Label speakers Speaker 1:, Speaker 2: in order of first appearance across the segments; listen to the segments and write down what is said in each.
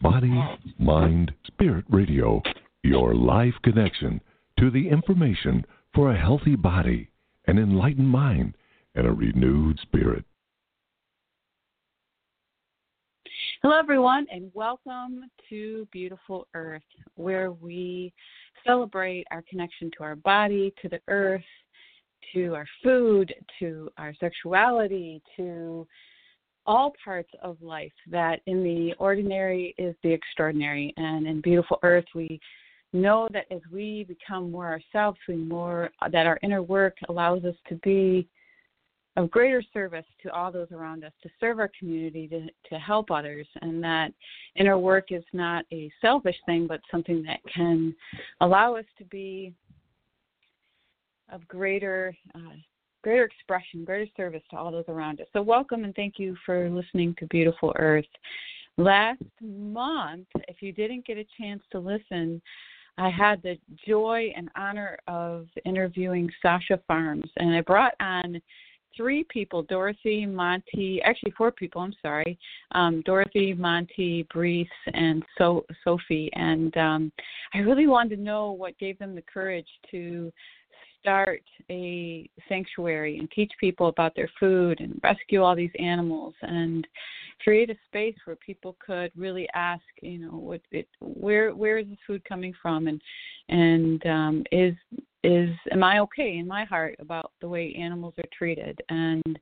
Speaker 1: Body, oh. Mind, Spirit Radio, your life connection to the information for a healthy body, an enlightened mind, and a renewed spirit.
Speaker 2: Hello, everyone, and welcome to Beautiful Earth, where we celebrate our connection to our body, to the earth, to our food, to our sexuality, to all parts of life. That in the ordinary is the extraordinary. And in Beautiful Earth, we know that as we become more ourselves, we more that our inner work allows us to be of greater service to all those around us, to serve our community, to, to help others, and that inner work is not a selfish thing, but something that can allow us to be of greater uh, greater expression, greater service to all those around us. So welcome and thank you for listening to Beautiful Earth. Last month, if you didn't get a chance to listen, I had the joy and honor of interviewing Sasha Farms, and I brought on three people Dorothy, Monty, actually, four people, I'm sorry um, Dorothy, Monty, Brees, and so- Sophie. And um, I really wanted to know what gave them the courage to start a sanctuary and teach people about their food and rescue all these animals and create a space where people could really ask, you know, what it, where where is this food coming from? And and um, is is am I okay in my heart about the way animals are treated? And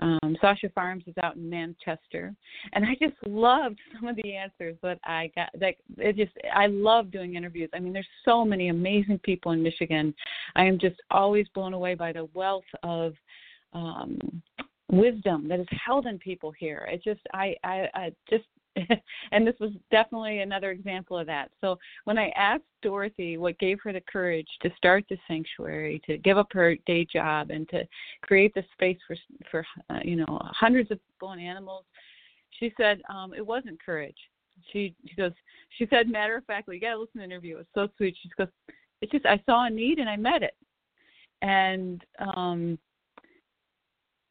Speaker 2: um, Sasha Farms is out in Manchester, and I just loved some of the answers that I got. That it just I love doing interviews. I mean, there's so many amazing people in Michigan. I am just always blown away by the wealth of um, wisdom that is held in people here. It just I I, I just and this was definitely another example of that. So when I asked Dorothy what gave her the courage to start the sanctuary, to give up her day job, and to create the space for for uh, you know hundreds of people and animals, she said um, it wasn't courage. She she goes she said matter of factly, you got to listen to the interview. It was so sweet. She goes, it's just I saw a need and I met it, and um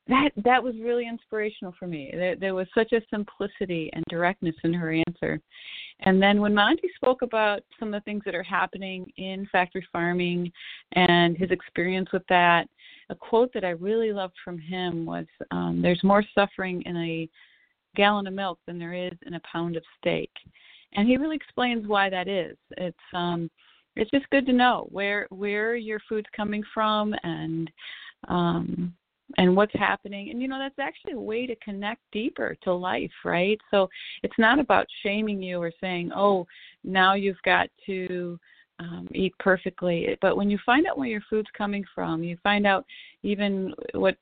Speaker 2: that that was really inspirational for me. There, there was such a simplicity and directness in her answer. And then when Monty spoke about some of the things that are happening in factory farming and his experience with that, a quote that I really loved from him was, um, "There's more suffering in a gallon of milk than there is in a pound of steak," and he really explains why that is. It's um, it's just good to know where where your food's coming from and um and what's happening. And you know that's actually a way to connect deeper to life right? So it's not about shaming you or saying oh now you've got to um, eat perfectly. But when you find out where your food's coming from you find out even what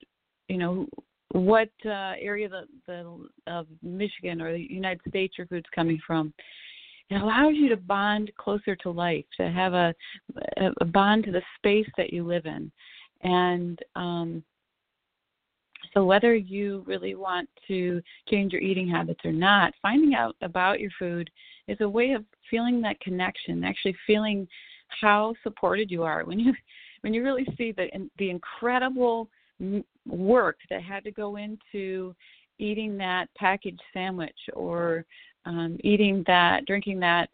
Speaker 2: you know what uh, area the, the of Michigan or the United States your food's coming from it allows you to bond closer to life to have a a bond to the space that you live in. And um so, whether you really want to change your eating habits or not, finding out about your food is a way of feeling that connection, actually feeling how supported you are. When you when you really see the the incredible work that had to go into eating that packaged sandwich or um, eating that drinking that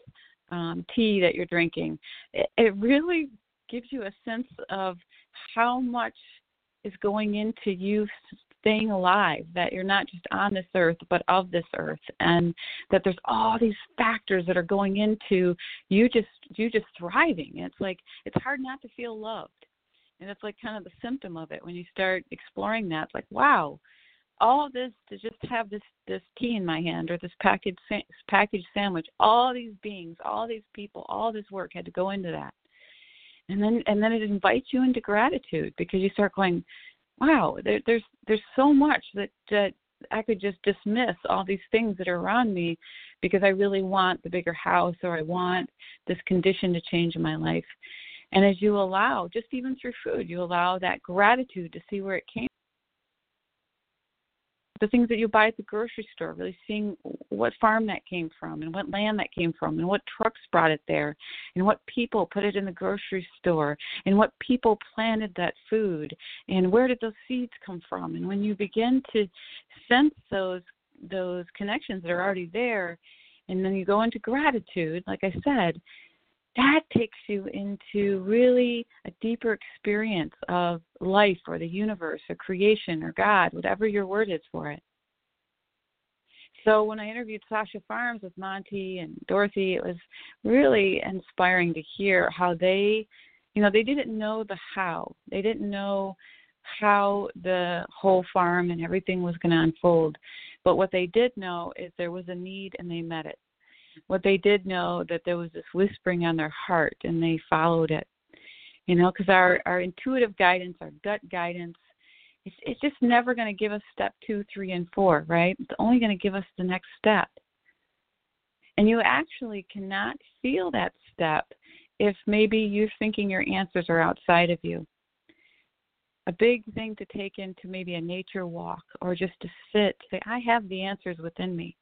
Speaker 2: um, tea that you're drinking it, it really gives you a sense of how much is going into you staying alive, that you're not just on this earth, but of this earth, and that there's all these factors that are going into you just you just thriving. It's like it's hard not to feel loved, and it's like kind of the symptom of it when you start exploring that. It's like wow, all this to just have this this tea in my hand or this packaged packaged sandwich. All these beings, all these people, all this work had to go into that and then and then it invites you into gratitude because you start going wow, there, there's there's so much that that I could just dismiss all these things that are around me because I really want the bigger house or I want this condition to change in my life. And as you allow, just even through food, you allow that gratitude to see where it came the things that you buy at the grocery store, really seeing what farm that came from and what land that came from and what trucks brought it there and what people put it in the grocery store and what people planted that food and where did those seeds come from. And when you begin to sense those those connections that are already there And then you go into gratitude, like I said, that takes you into really a deeper experience of life or the universe or creation or God, whatever your word is for it. So when I interviewed Sasha Farms with Monty and Dorothy, it was really inspiring to hear how they, you know, they didn't know the how. They didn't know how the whole farm and everything was going to unfold. But what they did know is there was a need and they met it. What they did know that there was this whispering on their heart and they followed it. You know, because our our intuitive guidance, our gut guidance, it's, it's just never going to give us step two, three, and four, right? It's only going to give us the next step. And you actually cannot feel that step if maybe you're thinking your answers are outside of you. A big thing to take into maybe a nature walk or just to sit, say, I have the answers within me.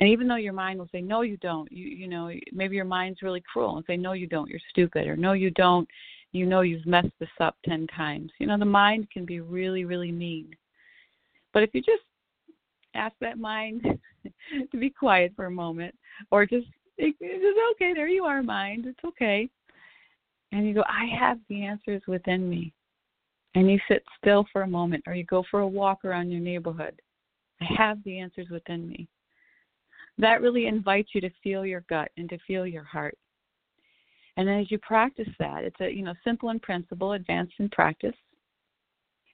Speaker 2: And even though your mind will say, No, you don't, you you know, maybe your mind's really cruel and say, No, you don't, you're stupid, or No, you don't, you know you've messed this up 10 times. You know, the mind can be really, really mean. But if you just ask that mind to be quiet for a moment, or just, it's okay, there you are, mind, it's okay. And you go, I have the answers within me. And you sit still for a moment, or you go for a walk around your neighborhood. I have the answers within me. That really invites you to feel your gut and to feel your heart. And as you practice that, it's a you know simple in principle, advanced in practice.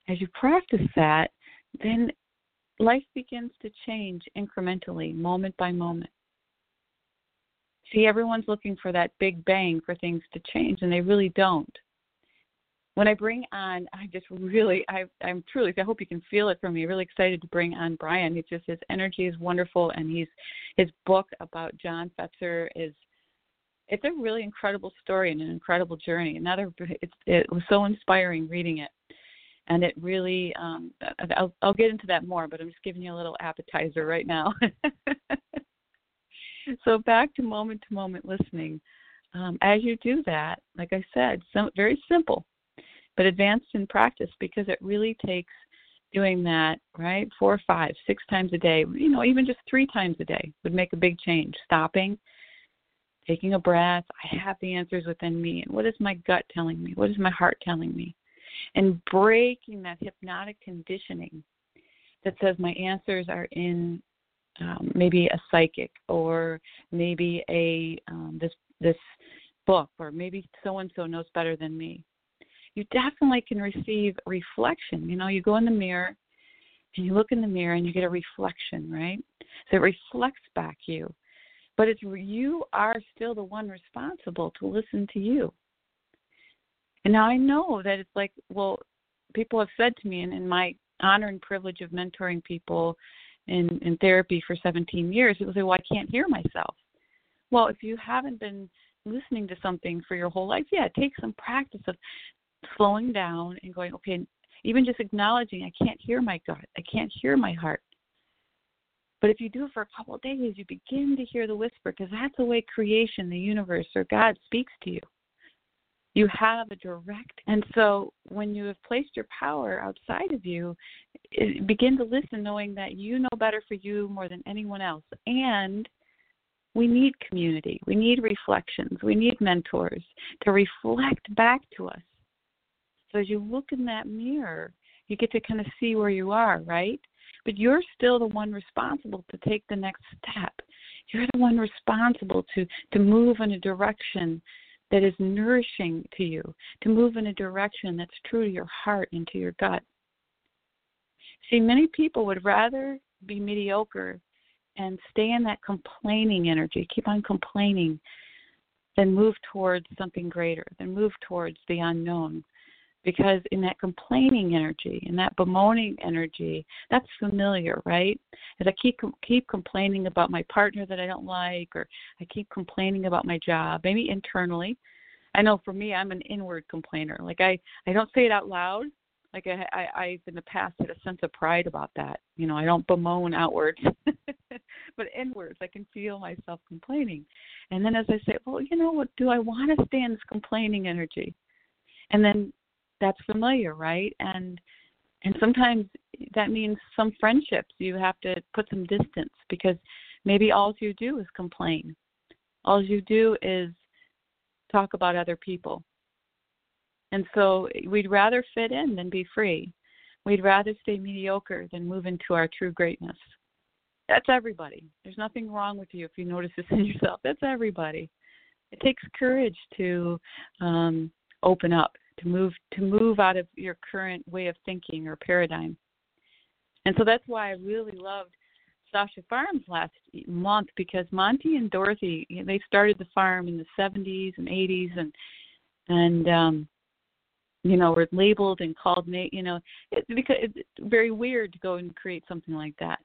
Speaker 2: As you practice that, then life begins to change incrementally, moment by moment. See, everyone's looking for that big bang for things to change, and they really don't. When I bring on, I just really, I, I'm truly, I hope you can feel it from me. Really excited to bring on Brian. He's just his energy is wonderful, and he's his book about John Fetzer is it's a really incredible story and an incredible journey. Another, it's, it was so inspiring reading it, and it really. Um, I'll, I'll get into that more, but I'm just giving you a little appetizer right now. so back to moment to moment listening. Um, as you do that, like I said, some, very simple, but advanced in practice because it really takes doing that right four, five, six times a day. You know, even just three times a day would make a big change. Stopping taking a breath. I have the answers within me. And what is my gut telling me? What is my heart telling me? And breaking that hypnotic conditioning that says my answers are in um, maybe a psychic or maybe a um, this this book or maybe so and so knows better than me. You definitely can receive reflection. You know, you go in the mirror and you look in the mirror and you get a reflection, right? So it reflects back you but it's you are still the one responsible to listen to you. And now I know that it's like, well, people have said to me, and in my honor and privilege of mentoring people in, in therapy for 17 years, people say, well, I can't hear myself. Well, if you haven't been listening to something for your whole life, yeah, it takes some practice of slowing down and going, okay, even just acknowledging I can't hear my gut, I can't hear my heart. But if you do it for a couple of days, you begin to hear the whisper because that's the way creation, the universe, or God speaks to you. You have a direct, and so when you have placed your power outside of you, eh, begin to listen, knowing that you know better for you more than anyone else. And we need community, we need reflections, we need mentors to reflect back to us. So as you look in that mirror, you get to kind of see where you are, right? but you're still the one responsible to take the next step. You're the one responsible to to move in a direction that is nourishing to you, to move in a direction that's true to your heart and to your gut. See, many people would rather be mediocre and stay in that complaining energy, keep on complaining, than move towards something greater, than move towards the unknown because in that complaining energy in that bemoaning energy that's familiar right? As i keep keep complaining about my partner that i don't like or i keep complaining about my job maybe internally. I know for me i'm an inward complainer. Like i i don't say it out loud. Like i i i've in the past had a sense of pride about that. You know i don't bemoan outwards but inwards i can feel myself complaining. And then as i say well you know what? Do i want to stay in this complaining energy? And then that's familiar, right? And and sometimes that means some friendships you have to put some distance because maybe all you do is complain. All you do is talk about other people. And so we'd rather fit in than be free. We'd rather stay mediocre than move into our true greatness. That's everybody. There's nothing wrong with you if you notice this in yourself. That's everybody. It takes courage to um, open up, to move to move out of your current way of thinking or paradigm. And so that's why I really loved Sasha Farms last month because Monty and Dorothy they started the farm in the 70s and 80s and and um you know were labeled and called you know it's because it's very weird to go and create something like that.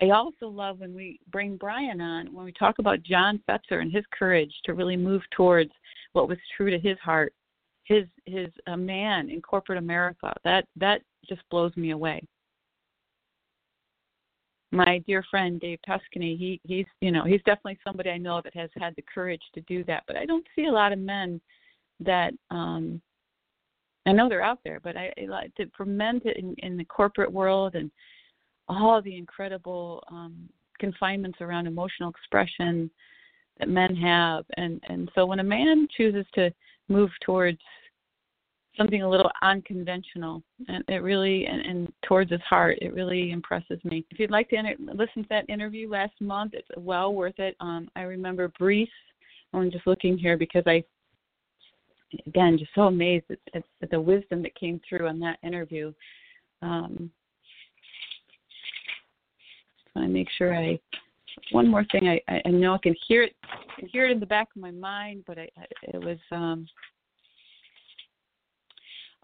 Speaker 2: I also love when we bring Brian on when we talk about John Fetzer and his courage to really move towards what was true to his heart, his his a man in corporate America. That that just blows me away my dear friend Dave Tuscany, he he's you know he's definitely somebody I know that has had the courage to do that. But I don't see a lot of men that um I know they're out there, but I, I like to for men to in, in the corporate world and all the incredible um confinements around emotional expression that men have and and so when a man chooses to move towards something a little unconventional. And it really and, and towards his heart it really impresses me. If you'd like to enter, listen to that interview last month it's well worth it. Um i remember brief i'm just looking here because i again just so amazed at, at, at the wisdom that came through on that interview. Um just want to make sure i one more thing i i know i can hear it I can hear it in the back of my mind but i it was um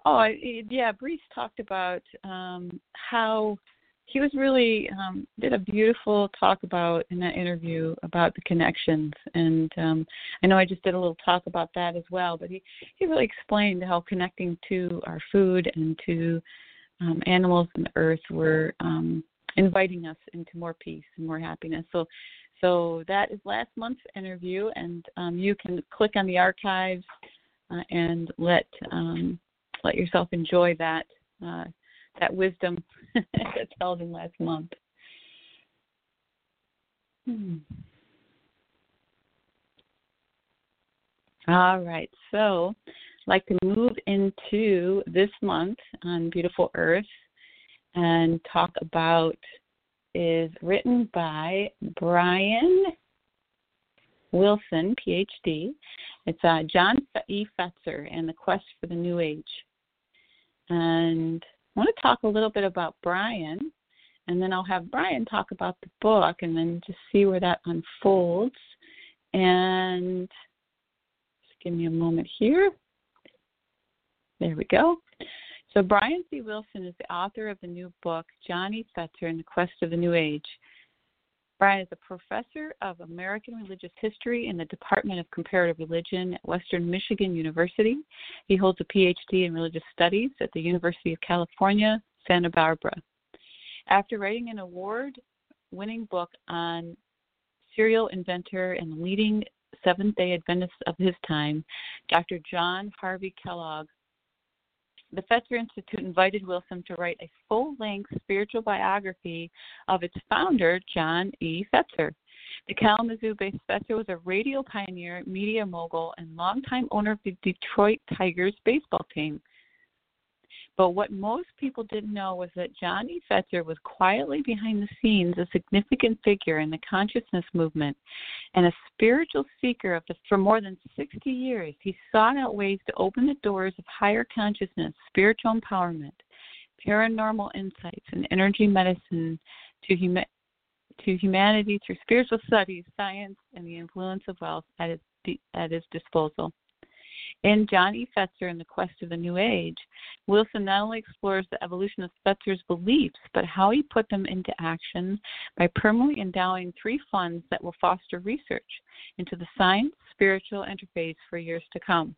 Speaker 2: Oh, I, yeah. Brees talked about um, how he was really um, did a beautiful talk about in that interview about the connections, and um, I know I just did a little talk about that as well. But he he really explained how connecting to our food and to um, animals and the earth were um, inviting us into more peace and more happiness. So. So that is last month's interview, and um, you can click on the archives uh, and let um, let yourself enjoy that uh, that wisdom that's held in last month. Hmm. All right, so like to move into this month on Beautiful Earth and talk about is written by Brian Wilson, PhD. It's uh, John E. Fetzer and the Quest for the New Age. And I want to talk a little bit about Brian, and then I'll have Brian talk about the book and then just see where that unfolds. And just give me a moment here. There we go. So, Brian C. Wilson is the author of the new book, Johnny Fetzer and the Quest of the New Age Brian is a professor of American Religious History in the Department of Comparative Religion at Western Michigan University. He holds a PhD in Religious Studies at the University of California, Santa Barbara. After writing an award winning book on serial inventor and leading Seventh day Adventist of his time, Dr. John Harvey Kellogg the Fetzer Institute invited Wilson to write a full length spiritual biography of its founder, John E. Fetzer. The Kalamazoo based Fetzer was a radio pioneer, media mogul, and longtime owner of the Detroit Tigers baseball team. But what most people didn't know was that Johnny Fetzer was quietly behind the scenes a significant figure in the consciousness movement and a spiritual seeker of the, for more than 60 years. He sought out ways to open the doors of higher consciousness, spiritual empowerment, paranormal insights, and energy medicine to, to humanity through spiritual studies, science, and the influence of wealth at at his disposal. In John E. Fetzer and the Quest of the New Age, Wilson not only explores the evolution of Fetzer's beliefs, but how he put them into action by permanently endowing three funds that will foster research into the science spiritual interface for years to come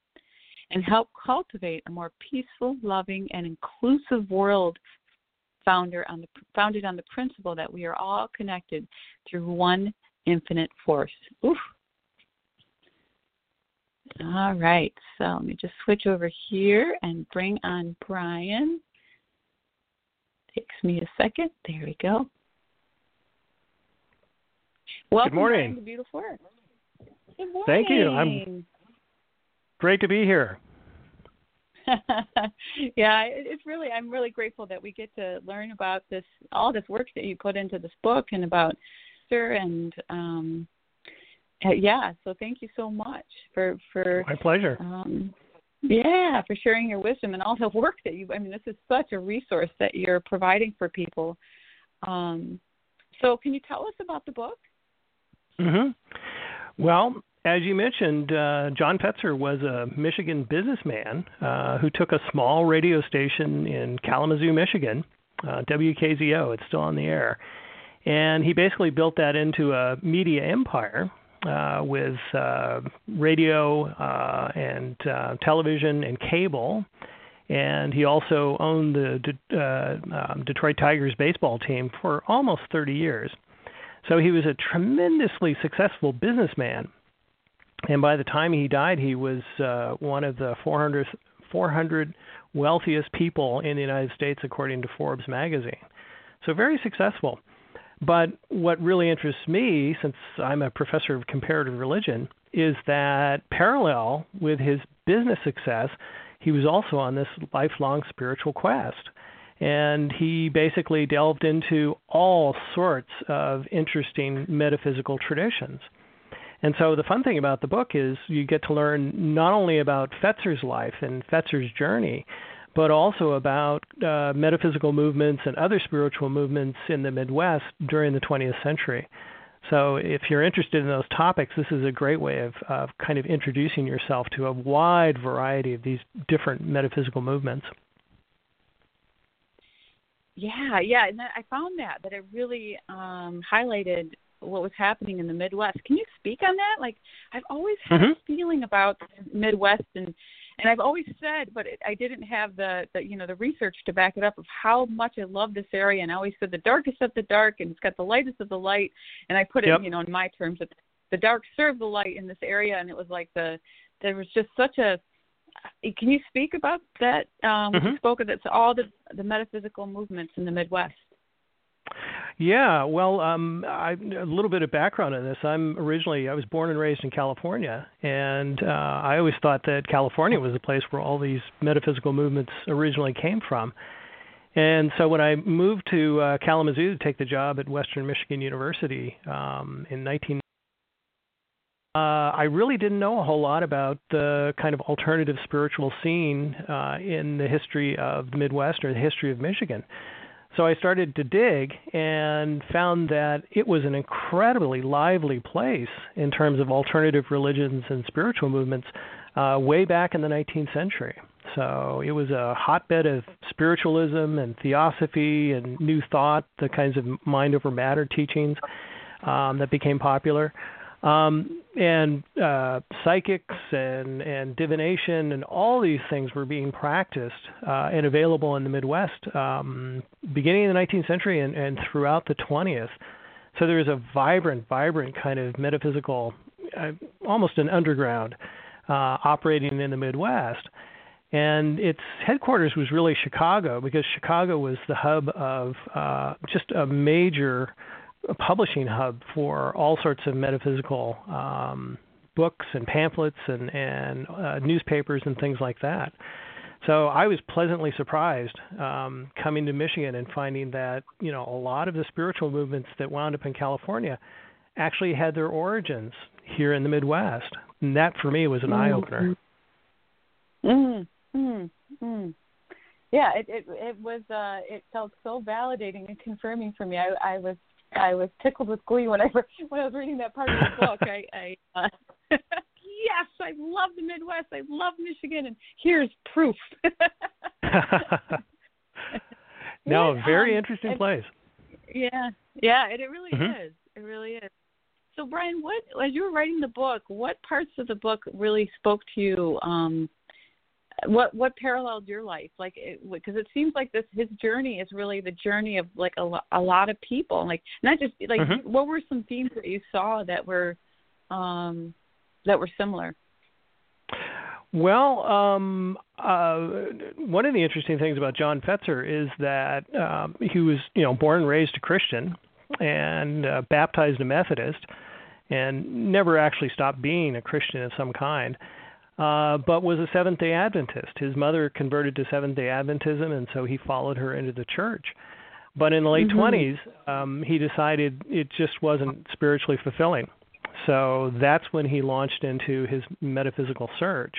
Speaker 2: and help cultivate a more peaceful, loving, and inclusive world on the, founded on the principle that we are all connected through one infinite force. Oof, all right, so let me just switch over here and bring on Brian. Takes me a second. There we go. Welcome
Speaker 3: Good morning.
Speaker 2: to Beautiful Earth. Good morning.
Speaker 3: Thank you. I'm great to be here.
Speaker 2: yeah, it's really I'm really grateful that we get to learn about this all this work that you put into this book and about her and um yeah, so thank you so much for for
Speaker 3: my pleasure.
Speaker 2: Um, yeah, for sharing your wisdom and all the work that you I mean this is such a resource that you're providing for people. Um so can you tell us about the book?
Speaker 3: Mhm. Well, as you mentioned, uh, John Fetzer was a Michigan businessman uh, who took a small radio station in Kalamazoo, Michigan, uh, WKZO. It's still on the air, and he basically built that into a media empire uh, with uh, radio uh, and uh, television and cable. And he also owned the De- uh, um, Detroit Tigers baseball team for almost 30 years. So he was a tremendously successful businessman and by the time he died, he was uh, one of the 400, 400 wealthiest people in the United States, according to Forbes magazine. So very successful. But what really interests me, since I'm a professor of comparative religion, is that parallel with his business success, he was also on this lifelong spiritual quest. And he basically delved into all sorts of interesting metaphysical traditions. And so the fun thing about the book is you get to learn not only about Fetzer's life and Fetzer's journey, but also about uh, metaphysical movements and other spiritual movements in the Midwest during the 20th century. So if you're interested in those topics, this is a great way of, of kind of introducing yourself to a wide variety of these different metaphysical movements.
Speaker 2: Yeah, yeah, and I found that that it really um, highlighted what was happening in the Midwest. Can you speak on that? Like I've always had
Speaker 3: mm-hmm.
Speaker 2: a feeling about the Midwest and and I've always said, but it, I didn't have the, the you know the research to back it up of how much I love this area. And I always said the darkest of the dark, and it's got the lightest of the light. And I put it,
Speaker 3: yep.
Speaker 2: you know, in my terms that the dark served the light in this area, and it was like the there was just such a. Can you speak about that? Um,
Speaker 3: mm-hmm.
Speaker 2: You spoke of that's all the the metaphysical movements in the Midwest.
Speaker 3: Yeah, well, um, I, a little bit of background on this. I'm originally I was born and raised in California, and uh, I always thought that California was the place where all these metaphysical movements originally came from. And so when I moved to uh, Kalamazoo to take the job at Western Michigan University um, in 19, uh, I really didn't know a whole lot about the kind of alternative spiritual scene uh, in the history of the Midwest or the history of Michigan. So I started to dig and found that it was an incredibly lively place in terms of alternative religions and spiritual movements uh, way back in the 19th century. So it was a hotbed of spiritualism and theosophy and new thought, the kinds of mind over matter teachings um, that became popular um, and uh, psychics and and divination and all these things were being practiced uh, and available in the Midwest um, beginning in the 19th century and, and throughout the 20th. So there was a vibrant, vibrant kind of metaphysical, uh, almost an underground, uh, operating in the Midwest. And its headquarters was really Chicago because Chicago was the hub of uh, just a major a publishing hub for all sorts of metaphysical um, books and pamphlets and, and uh, newspapers and things like that. So I was pleasantly surprised um, coming to Michigan and finding that you know a lot of the spiritual movements that wound up in California actually had their origins here in the Midwest, and that for me was an mm-hmm. eye opener.
Speaker 2: Mm-hmm. Mm-hmm. mm-hmm. Yeah, it, it it was uh, it felt so validating and confirming for me. I, I was I was tickled with glee when I when I was reading that part of the book. I, I uh, yes, I love the Midwest. I love Michigan, and here's proof.
Speaker 3: no, a very
Speaker 2: um,
Speaker 3: interesting place.
Speaker 2: Yeah, yeah, it, it really
Speaker 3: mm-hmm.
Speaker 2: is. It really is. So, Brian, what as you were writing the book, what parts of the book really spoke to you? Um, what what paralleled your life like because it, it, seems like this his journey is really the journey of like a, a lot of people like not just like
Speaker 3: mm-hmm.
Speaker 2: what were some themes that you saw that were um that were similar
Speaker 3: well um uh one of the interesting things about John Fetzer is that um he was you know born and raised a Christian and uh, baptized a Methodist, and never actually stopped being a Christian of some kind. Uh, but was a Seventh Day Adventist. His mother converted to Seventh Day Adventism, and so he followed her into the church. But in the late mm-hmm. 20s, um, he decided it just wasn't spiritually fulfilling. So that's when he launched into his metaphysical search.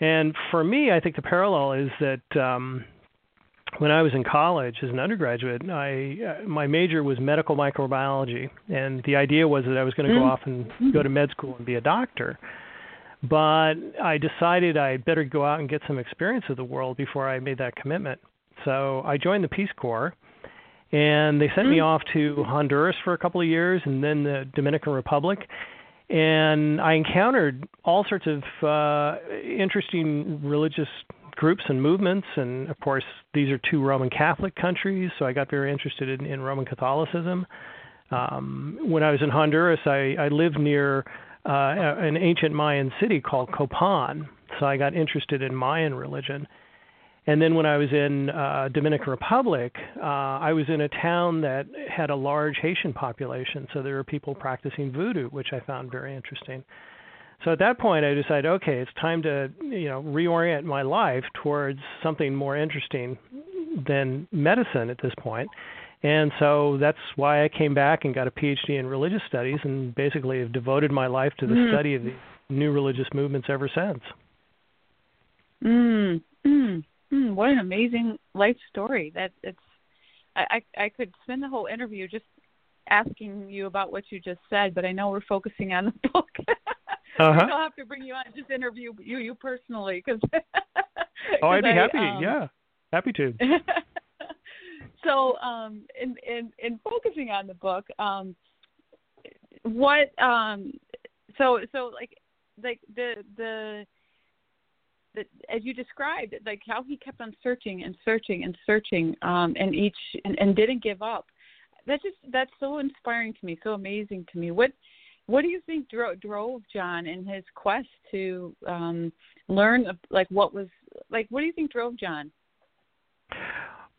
Speaker 3: And for me, I think the parallel is that um, when I was in college as an undergraduate, I uh, my major was medical microbiology, and the idea was that I was going to go mm. off and go to med school and be a doctor. But I decided I'd better go out and get some experience of the world before I made that commitment. So I joined the Peace Corps, and they sent mm. me off to Honduras for a couple of years, and then the Dominican Republic. And I encountered all sorts of uh, interesting religious groups and movements. And of course, these are two Roman Catholic countries, so I got very interested in, in Roman Catholicism. Um, when I was in Honduras, I, I lived near uh, an ancient Mayan city called Copan, so I got interested in Mayan religion. And then when I was in uh, Dominican Republic, uh, I was in a town that had a large Haitian population, so there were people practicing voodoo, which I found very interesting. So at that point, I decided, okay, it's time to you know reorient my life towards something more interesting than medicine at this point. And so that's why I came back and got a PhD in religious studies, and basically have devoted my life to the mm. study of the new religious movements ever since.
Speaker 2: Mm, mm, mm. What an amazing life story! That it's I, I I could spend the whole interview just asking you about what you just said, but I know we're focusing on the book. Uh-huh. I'll have to bring you on just interview you you personally because.
Speaker 3: oh, I'd be I, happy. Um, yeah, happy to.
Speaker 2: so, um, in in in focusing on the book, um, what um, so so like like the the as you described like how he kept on searching and searching and searching um and each and, and didn't give up that just that's so inspiring to me so amazing to me what what do you think dro- drove John in his quest to um, learn like what was like? What do you think drove John?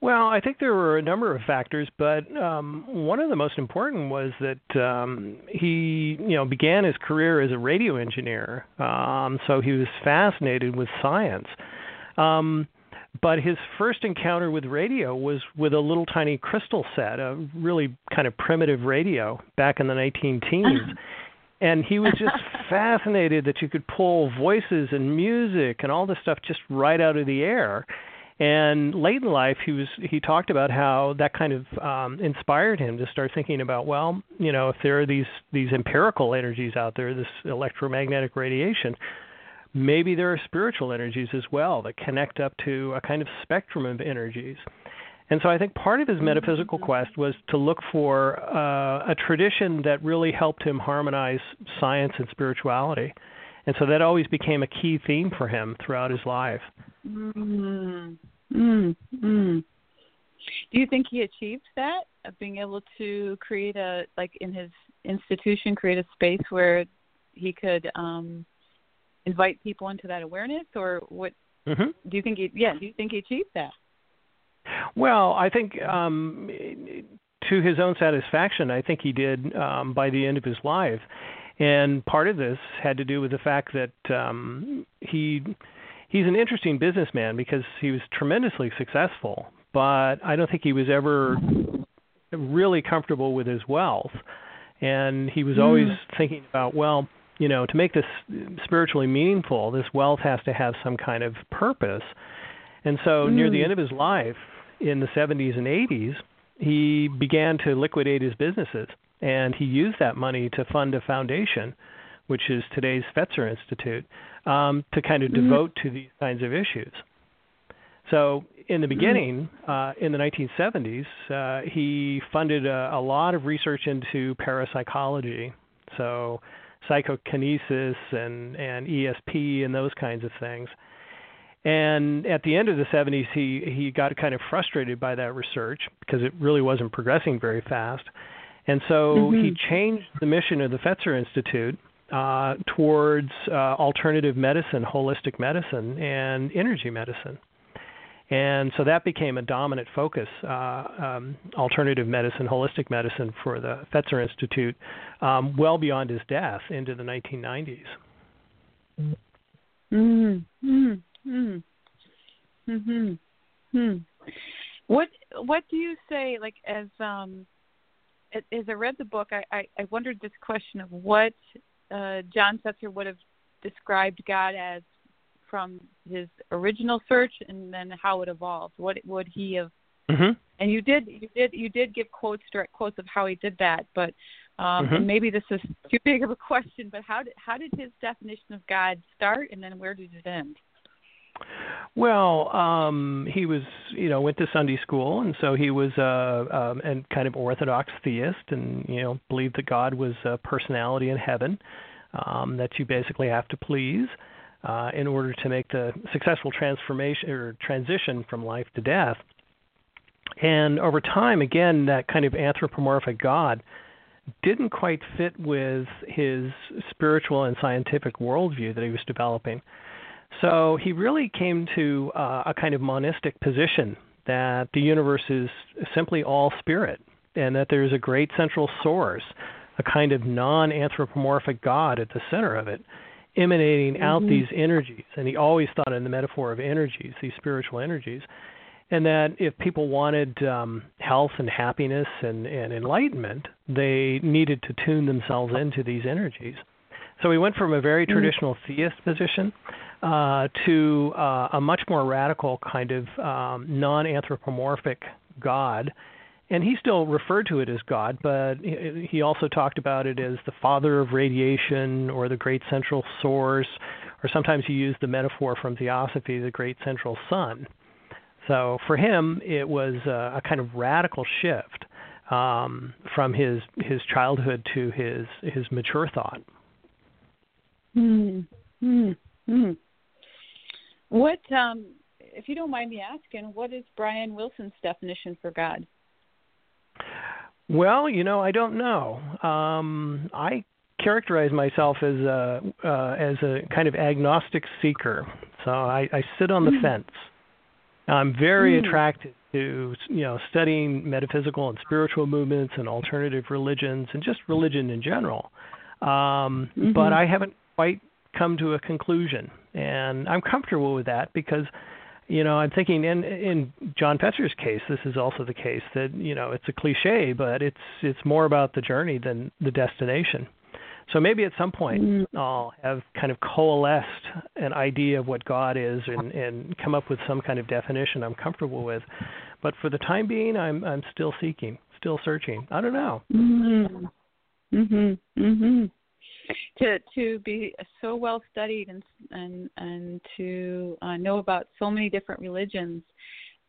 Speaker 3: Well, I think there were a number of factors, but um, one of the most important was that um, he, you know, began his career as a radio engineer. Um, so he was fascinated with science. Um, but his first encounter with radio was with a little tiny crystal set, a really kind of primitive radio back in the 19 teens. and he was just fascinated that you could pull voices and music and all this stuff just right out of the air. And late in life, he was he talked about how that kind of um, inspired him to start thinking about well, you know, if there are these these empirical energies out there, this electromagnetic radiation, maybe there are spiritual energies as well that connect up to a kind of spectrum of energies. And so I think part of his metaphysical mm-hmm. quest was to look for uh, a tradition that really helped him harmonize science and spirituality. And so that always became a key theme for him throughout his life.
Speaker 2: Mm, mm, mm. Do you think he achieved that of being able to create a like in his institution create a space where he could um invite people into that awareness or what mm-hmm. do you think he yeah do you think he achieved that
Speaker 3: well, I think um, to his own satisfaction, I think he did um, by the end of his life. And part of this had to do with the fact that um, he he's an interesting businessman because he was tremendously successful, but I don't think he was ever really comfortable with his wealth. And he was mm. always thinking about, well, you know, to make this spiritually meaningful, this wealth has to have some kind of purpose. And so, mm. near the mm. end of his life, in the 70s and 80s, he began to liquidate his businesses, and he used that money to fund a foundation, which is today's Fetzer Institute, um, to kind of mm-hmm. devote to these kinds of issues. So, in the mm-hmm. beginning, uh, in the 1970s, uh, he funded a, a lot of research into parapsychology, so psychokinesis and, and ESP and those kinds of things. And at the end of the 70s, he he got kind of frustrated by that research because it really wasn't progressing very fast. And so mm-hmm. he changed the mission of the Fetzer Institute uh, towards uh, alternative medicine, holistic medicine, and energy medicine. And so that became a dominant focus, uh, um, alternative medicine, holistic medicine for the Fetzer Institute, um, well beyond his death into the 1990s.
Speaker 2: Mm, mm, mm, mm, mm. What What do you say? Like as um, as I read the book, I, I, I wondered this question of what uh, John Fetzer would have described God as from his original search, and then how it evolved. What would he have?
Speaker 3: Mm-hmm.
Speaker 2: And you did, you did, you did give quotes, direct quotes of how he did that. But um,
Speaker 3: mm-hmm.
Speaker 2: maybe this is too big of a question. But how did how did his definition of God start, and then where did it end?
Speaker 3: Well, um, he was, you know, went to Sunday school, and so he was uh, um, and kind of orthodox theist, and you know, believed that God was a personality in heaven um, that you basically have to please uh, in order to make the successful transformation or transition from life to death. And over time, again, that kind of anthropomorphic God didn't quite fit with his spiritual and scientific worldview that he was developing. So he really came to uh, a kind of monistic position that the universe is simply all spirit and that there's a great central source, a kind of non anthropomorphic God at the center of it, emanating mm-hmm. out these energies. And he always thought in the metaphor of energies, these spiritual energies. And that if people wanted um, health and happiness and, and enlightenment, they needed to tune themselves into these energies. So he went from a very mm-hmm. traditional theist position uh, to uh, a much more radical kind of um, non anthropomorphic God. And he still referred to it as God, but he also talked about it as the father of radiation or the great central source, or sometimes he used the metaphor from Theosophy, the great central sun. So for him, it was a, a kind of radical shift um, from his his childhood to his his mature thought.
Speaker 2: Hmm. Hmm. What, um, if you don't mind me asking, what is Brian Wilson's definition for God?
Speaker 3: Well, you know, I don't know. Um, I characterize myself as a uh, as a kind of agnostic seeker. So I, I sit on the mm. fence. I'm very mm. attracted to you know studying metaphysical and spiritual movements and alternative religions and just religion in general. Um, mm-hmm. But I haven't quite come to a conclusion, and I'm comfortable with that because, you know, I'm thinking in in John Fetzer's case, this is also the case that you know it's a cliche, but it's it's more about the journey than the destination. So maybe at some point mm-hmm. I'll have kind of coalesced an idea of what God is and, and come up with some kind of definition I'm comfortable with. But for the time being, I'm I'm still seeking, still searching. I don't know.
Speaker 2: Mhm. Mhm. Mhm to to be so well studied and and and to uh, know about so many different religions.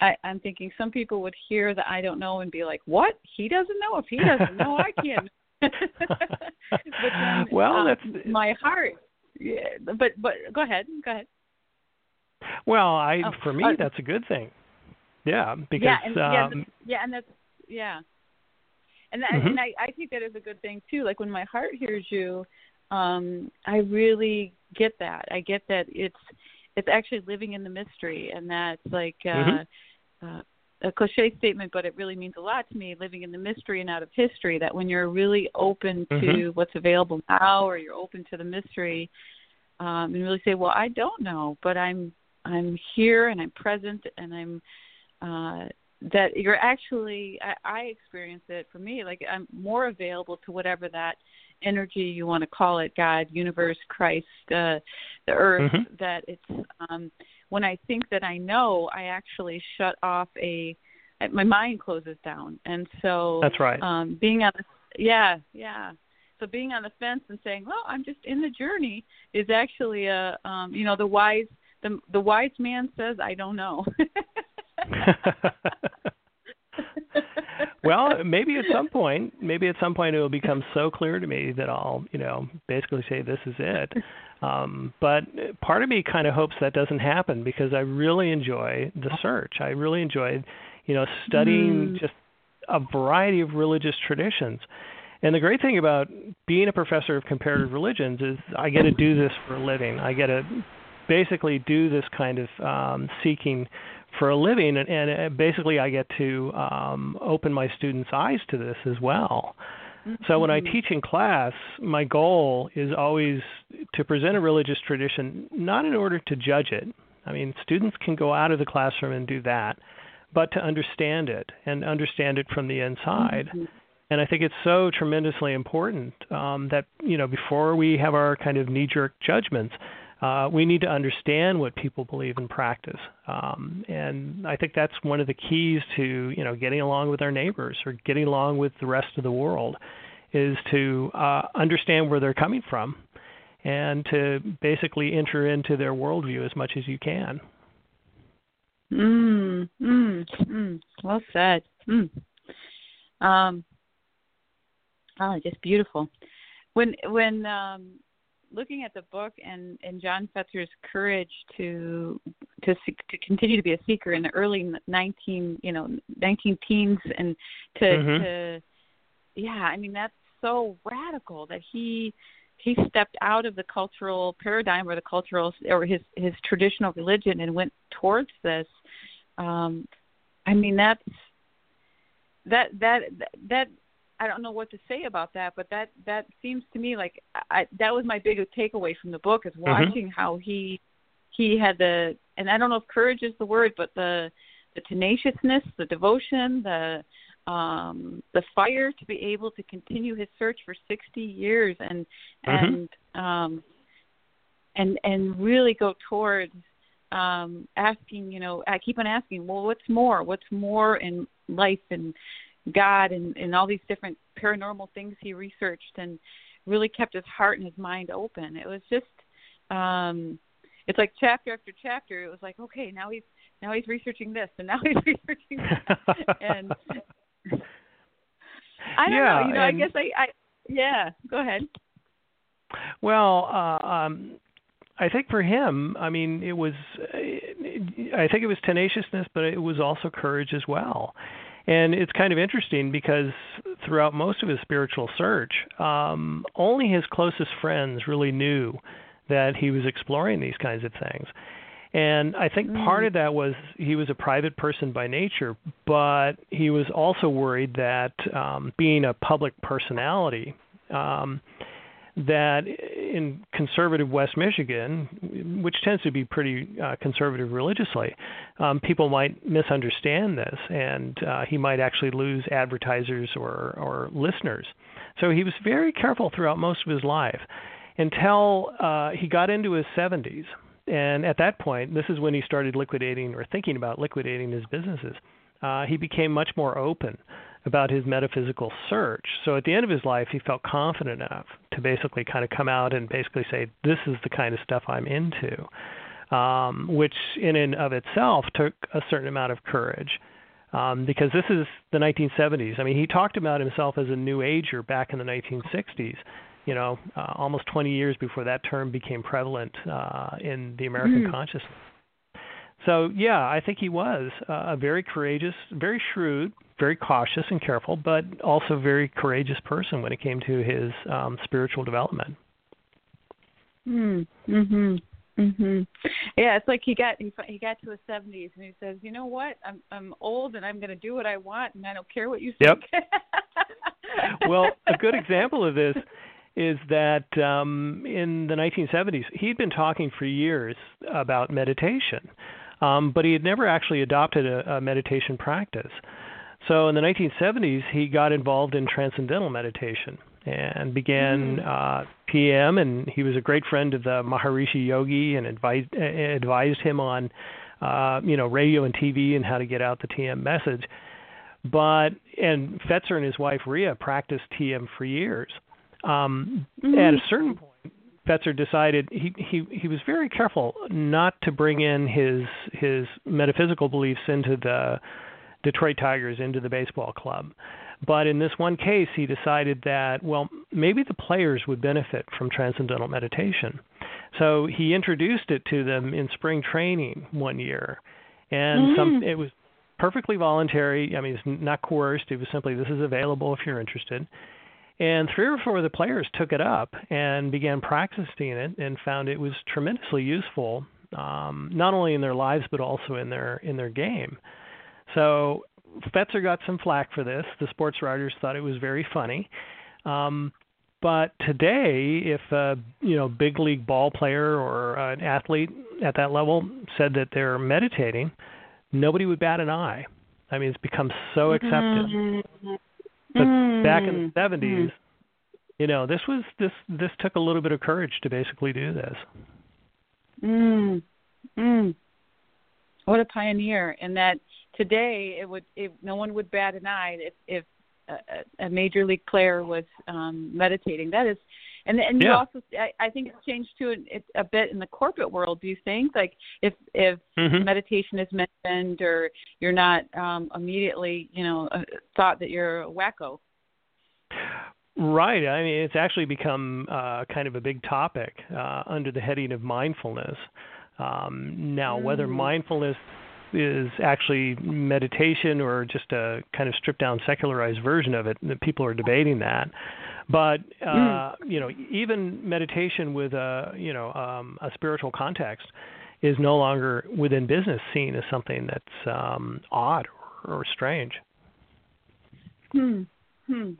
Speaker 2: I, I'm thinking some people would hear that I don't know and be like, "What? He doesn't know? If he doesn't know, I can." but then,
Speaker 3: well,
Speaker 2: um,
Speaker 3: that's
Speaker 2: my heart. Yeah, but but go ahead, go ahead.
Speaker 3: Well, I oh, for me uh, that's a good thing. Yeah, because
Speaker 2: yeah, and,
Speaker 3: um,
Speaker 2: yeah, yeah, and that's yeah, and that,
Speaker 3: mm-hmm.
Speaker 2: and I I think that is a good thing too. Like when my heart hears you, um, I really get that. I get that it's it's actually living in the mystery, and that's like uh, mm-hmm. uh, a cliche statement, but it really means a lot to me. Living in the mystery and out of history. That when you're really open to
Speaker 3: mm-hmm.
Speaker 2: what's available now, or you're open to the mystery, um, and really say, "Well, I don't know, but I'm I'm here and I'm present and I'm." Uh, that you're actually I, I experience it for me like I'm more available to whatever that energy you want to call it god universe christ uh the earth
Speaker 3: mm-hmm.
Speaker 2: that it's um when i think that i know i actually shut off a my mind closes down. And so
Speaker 3: that's right.
Speaker 2: um being on the yeah yeah. So being on the fence and saying well i'm just in the journey is actually a um you know the wise the the wise man says i don't know
Speaker 3: well, maybe at some point, maybe at some point it will become so clear to me that I'll, you know, basically say this is it. Um, but part of me kind of hopes that doesn't happen because I really enjoy the search. I really enjoy, you know, studying
Speaker 2: mm.
Speaker 3: just a variety of religious traditions. And the great thing about being a professor of comparative religions is I get to do this for a living. I get to basically do this kind of um, seeking for a living, and, and basically I get to um, open my students' eyes to this as well. Mm-hmm. So when I mm-hmm. teach in class, my goal is always to present a religious tradition, not in order to judge it. I mean, students can go out of the classroom and do that, but to understand it and understand it from the inside. Mm-hmm. And I think it's so tremendously important um, that you know before we have our kind of knee-jerk judgments, uh, we need to understand what people believe and practice. Um, and I think that's one of the keys to you know getting along with our neighbors or getting along with the rest of the world, is to uh, understand where they're coming from, and to basically enter into their worldview as much as you can.
Speaker 2: Mm, mm, mm. Well said. Mm. Um, oh, just beautiful. When when um, looking at the book and and John Fetzer's courage to to to continue to be a seeker in the early 19 you know 19 teens and to mm-hmm. to yeah I mean that's so radical that he he stepped out of the cultural paradigm or the cultural or his his traditional religion and went towards this um I mean that's that that that I don't know what to say about that, but that that seems to me like I, that was my biggest takeaway from the book is mm-hmm. watching mm-hmm. how he he had the and I don't know if courage is the word, but the the tenaciousness, the devotion, the um the fire to be able to continue his search for 60 years and mm-hmm. and um and and really go towards um asking you know i keep on asking well what's more what's more in life and God and, and all these different paranormal things he researched and really kept his heart and his mind open. It was just um it's like chapter after chapter. It was like, okay, now he's now he's researching this and now he's researching that and I don't
Speaker 3: yeah,
Speaker 2: know, you know,
Speaker 3: I
Speaker 2: guess I, I yeah, go ahead.
Speaker 3: Well, uh, um I think for him, I mean, it was I think it was tenaciousness, but it was also courage as well. And it's kind of interesting because throughout most of his spiritual search, um, only his closest friends really knew that he was exploring these kinds of things. And I think mm. part of that was he was a private person by nature, but he was also worried that um, being a public personality, um, that in conservative West Michigan, which tends to be pretty uh, conservative religiously, um, people might misunderstand this, and uh, he might actually lose advertisers or, or listeners. So he was very careful throughout most of his life until uh, he got into his 70s. And at that point, this is when he started liquidating or thinking about liquidating his businesses. Uh, he became much more open about his metaphysical search. So at the end of his life, he felt confident enough to basically kind of come out and basically say, "This is the kind of stuff I'm into," um, which in and of itself took a certain amount of courage. Um, because this is the 1970s. I mean, he talked about himself as a new ager back in the 1960s. You know, uh, almost 20 years before that term became prevalent uh, in the American mm. consciousness. So yeah, I think he was uh, a very courageous, very shrewd, very cautious and careful, but also very courageous person when it came to his um, spiritual development.
Speaker 2: Hmm. Mhm. Mhm. Yeah, it's like he got he, he got to his seventies and he says, "You know what? I'm I'm old and I'm going to do what I want and I don't care what you think."
Speaker 3: Yep. well, a good example of this is that um, in the 1970s he'd been talking for years about meditation, um, but he had never actually adopted a, a meditation practice. So in the 1970s, he got involved in transcendental meditation and began mm. uh, TM, and he was a great friend of the Maharishi Yogi and advised advised him on, uh, you know, radio and TV and how to get out the TM message. But and Fetzer and his wife Ria practiced TM for years. Um, mm-hmm. At a certain point, Fetzer decided he, he he was very careful not to bring in his his metaphysical beliefs into the Detroit Tigers into the baseball club. But in this one case, he decided that, well, maybe the players would benefit from transcendental meditation. So he introduced it to them in spring training one year. And mm-hmm. some it was perfectly voluntary. I mean, it's not coerced. It was simply this is available if you're interested. And three or four of the players took it up and began practicing it and found it was tremendously useful um, not only in their lives but also in their in their game. So Fetzer got some flack for this. The sports writers thought it was very funny. Um, but today, if a you know big league ball player or an athlete at that level said that they're meditating, nobody would bat an eye. I mean, it's become so accepted.
Speaker 2: Mm-hmm.
Speaker 3: But back in the 70s,
Speaker 2: Mm-hmm.
Speaker 3: you know, this was this this took a little bit of courage to basically do this.
Speaker 2: Mm. Mm. What a pioneer! And that today it would it, no one would bat an eye if if a, a major league player was um meditating. That is, and and you
Speaker 3: Yeah.
Speaker 2: also I, I think it's changed too it, a bit in the corporate world. Do you think like if if
Speaker 3: Mhm.
Speaker 2: meditation is mentioned or you're not um immediately you know uh, thought that you're a wacko?
Speaker 3: Right. I mean, it's actually become uh, kind of a big topic uh, under the heading of mindfulness. Um, now, whether
Speaker 2: Mm.
Speaker 3: mindfulness is actually meditation or just a kind of stripped down secularized version of it, that people are debating that. But uh, you know, even meditation with a you know um, a spiritual context is no longer within business seen as something that's um, odd or, or strange.
Speaker 2: Hmm. Hmm.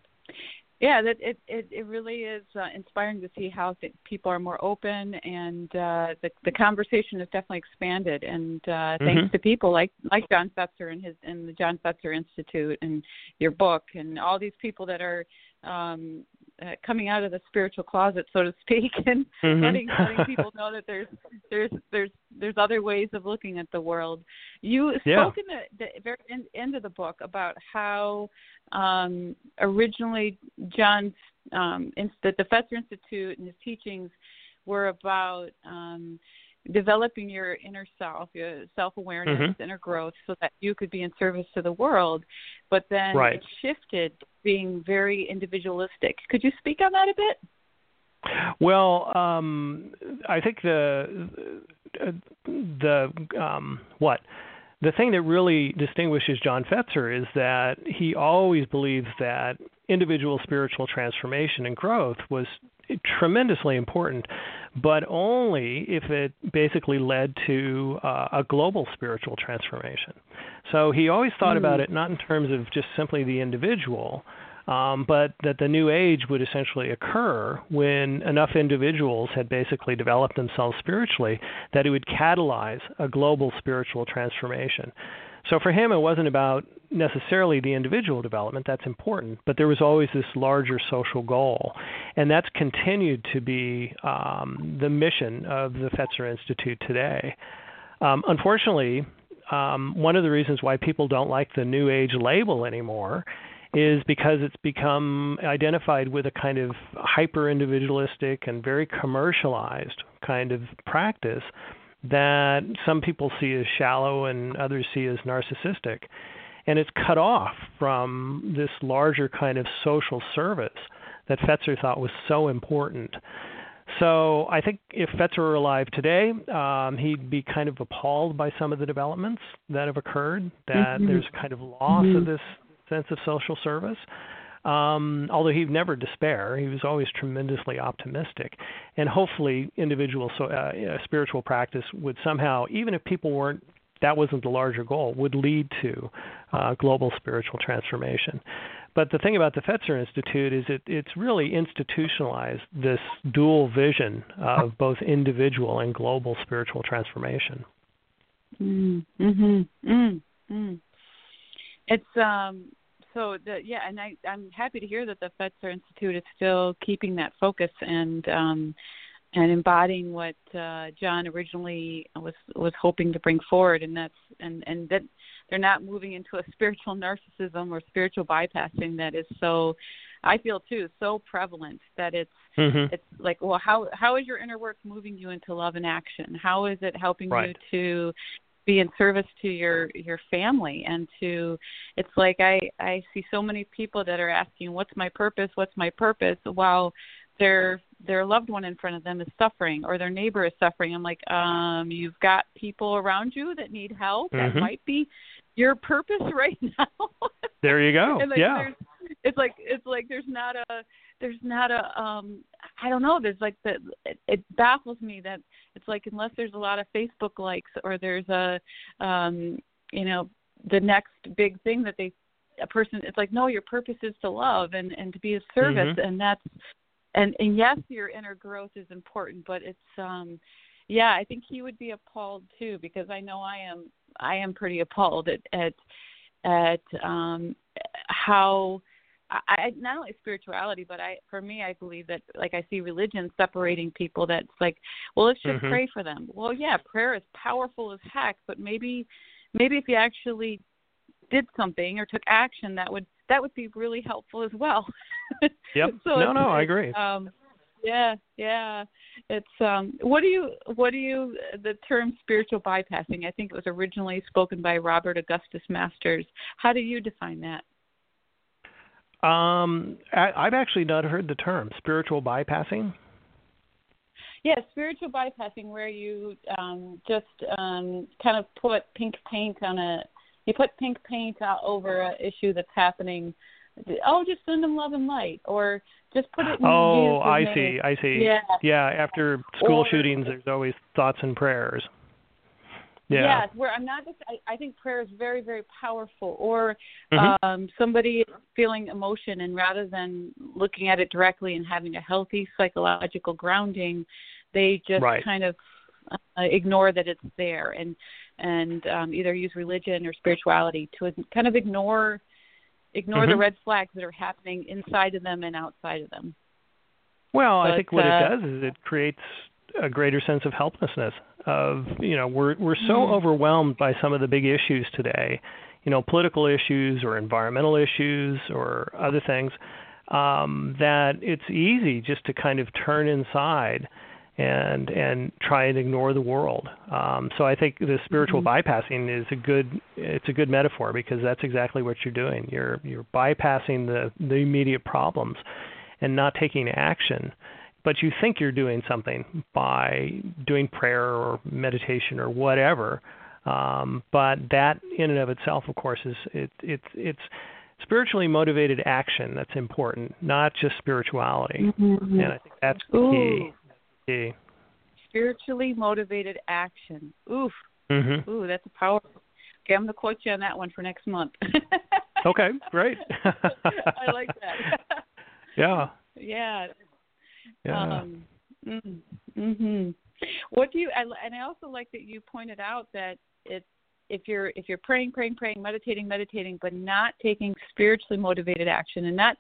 Speaker 2: Yeah, that it it it really is uh, inspiring to see how th- people are more open, and uh, the the conversation has definitely expanded. And uh, thanks
Speaker 3: Mhm.
Speaker 2: to people like like John Fetzer and his and the John Fetzer Institute and your book and all these people that are um, uh, coming out of the spiritual closet, so to speak, and
Speaker 3: Mhm.
Speaker 2: letting letting people know that there's there's there's there's other ways of looking at the world. You
Speaker 3: Yeah.
Speaker 2: spoke in the, the very end, end of the book about how um, originally John's um, inst- the Fetzer Institute and his teachings were about um, developing your inner self, your self awareness,
Speaker 3: Mhm.
Speaker 2: inner growth, so that you could be in service to the world. But then
Speaker 3: Right.
Speaker 2: it shifted being very individualistic. Could you speak on that a bit?
Speaker 3: Well, um, I think the the um, what the thing that really distinguishes John Fetzer is that he always believed that individual spiritual transformation and growth was tremendously important, but only if it basically led to uh, a global spiritual transformation. So he always thought
Speaker 2: Mm.
Speaker 3: about it not in terms of just simply the individual, um, but that the new age would essentially occur when enough individuals had basically developed themselves spiritually that it would catalyze a global spiritual transformation. So for him, it wasn't about necessarily the individual development, that's important, but there was always this larger social goal. And that's continued to be um, the mission of the Fetzer Institute today. Um, unfortunately, um, one of the reasons why people don't like the New Age label anymore is because it's become identified with a kind of hyper individualistic and very commercialized kind of practice that some people see as shallow and others see as narcissistic. And it's cut off from this larger kind of social service that Fetzer thought was so important. So I think if Fetzer were alive today, um, he'd be kind of appalled by some of the developments that have occurred. That
Speaker 2: Mhm.
Speaker 3: there's kind of loss
Speaker 2: Mhm.
Speaker 3: of this sense of social service. Um, although he'd never despair, he was always tremendously optimistic, and hopefully, individual so, uh, spiritual practice would somehow, even if people weren't, that wasn't the larger goal, would lead to uh, global spiritual transformation. But the thing about the Fetzer Institute is it, it's really institutionalized this dual vision of both individual and global spiritual transformation.
Speaker 2: Mm, mhm. Mm, mm. It's um so the yeah, and I I'm happy to hear that the Fetzer Institute is still keeping that focus and um and embodying what uh John originally was was hoping to bring forward and that's and and that they're not moving into a spiritual narcissism or spiritual bypassing that is so I feel too so prevalent that it's
Speaker 3: Mm-hmm.
Speaker 2: it's like well how how is your inner work moving you into love and action how is it helping
Speaker 3: Right.
Speaker 2: you to be in service to your your family and to it's like i i see so many people that are asking what's my purpose what's my purpose while their their loved one in front of them is suffering or their neighbor is suffering i'm like um you've got people around you that need help
Speaker 3: Mhm.
Speaker 2: that might be your purpose right now
Speaker 3: There you go.
Speaker 2: and like
Speaker 3: yeah.
Speaker 2: it's like it's like there's not a there's not a um I don't know. There's like the it, it baffles me that it's like unless there's a lot of Facebook likes or there's a um you know the next big thing that they a person it's like no your purpose is to love and and to be of service
Speaker 3: mm-hmm.
Speaker 2: and that's and and yes your inner growth is important but it's um yeah i think he would be appalled too because i know i am i am pretty appalled at at at um how I not only spirituality, but I for me I believe that like I see religion separating people. That's like, well, let's just
Speaker 3: mm-hmm.
Speaker 2: pray for them. Well, yeah, prayer is powerful as heck, but maybe maybe if you actually did something or took action, that would that would be really helpful as well.
Speaker 3: Yep.
Speaker 2: so
Speaker 3: no, no, I agree.
Speaker 2: Um, yeah, yeah. It's um what do you what do you the term spiritual bypassing? I think it was originally spoken by Robert Augustus Masters. How do you define that?
Speaker 3: Um, I, I've actually not heard the term spiritual bypassing.
Speaker 2: Yeah, spiritual bypassing, where you um, just um, kind of put pink paint on a you put pink paint out over an issue that's happening. Oh, just send them love and light, or just put it. in
Speaker 3: Oh, I see. I see.
Speaker 2: Yeah.
Speaker 3: Yeah. After school
Speaker 2: Or-
Speaker 3: shootings, there's always thoughts and prayers. Yeah.
Speaker 2: Yes, where I'm not just. I, I think prayer is very, very powerful. Or
Speaker 3: Mhm.
Speaker 2: um, somebody feeling emotion, and rather than looking at it directly and having a healthy psychological grounding, they just
Speaker 3: Right.
Speaker 2: kind of uh, ignore that it's there, and and um, either use religion or spirituality to kind of ignore ignore the
Speaker 3: Mhm.
Speaker 2: red flags that are happening inside of them and outside of them.
Speaker 3: Well, I think what
Speaker 2: uh,
Speaker 3: it does is it creates a greater sense of helplessness. Of you know, we're we're so
Speaker 2: Mhm.
Speaker 3: overwhelmed by some of the big issues today, you know, political issues or environmental issues or other things, um, that it's easy just to kind of turn inside and and try and ignore the world. Um, so I think the spiritual
Speaker 2: Mhm.
Speaker 3: bypassing is a good it's a good metaphor because that's exactly what you're doing. You're you're bypassing the the immediate problems and not taking action. But you think you're doing something by doing prayer or meditation or whatever. Um, but that in and of itself, of course, is it, it it's spiritually motivated action that's important, not just spirituality.
Speaker 2: Mm-hmm.
Speaker 3: And I think that's key. key.
Speaker 2: Spiritually motivated action. Oof.
Speaker 3: hmm
Speaker 2: Ooh, that's a powerful. Okay, I'm gonna quote you on that one for next month.
Speaker 3: Okay, great.
Speaker 2: I like that.
Speaker 3: yeah.
Speaker 2: yeah.
Speaker 3: Yeah.
Speaker 2: Um, mm, mhm. What do you? I, and I also like that you pointed out that it if you're if you're praying, praying, praying, meditating, meditating, but not taking spiritually motivated action and not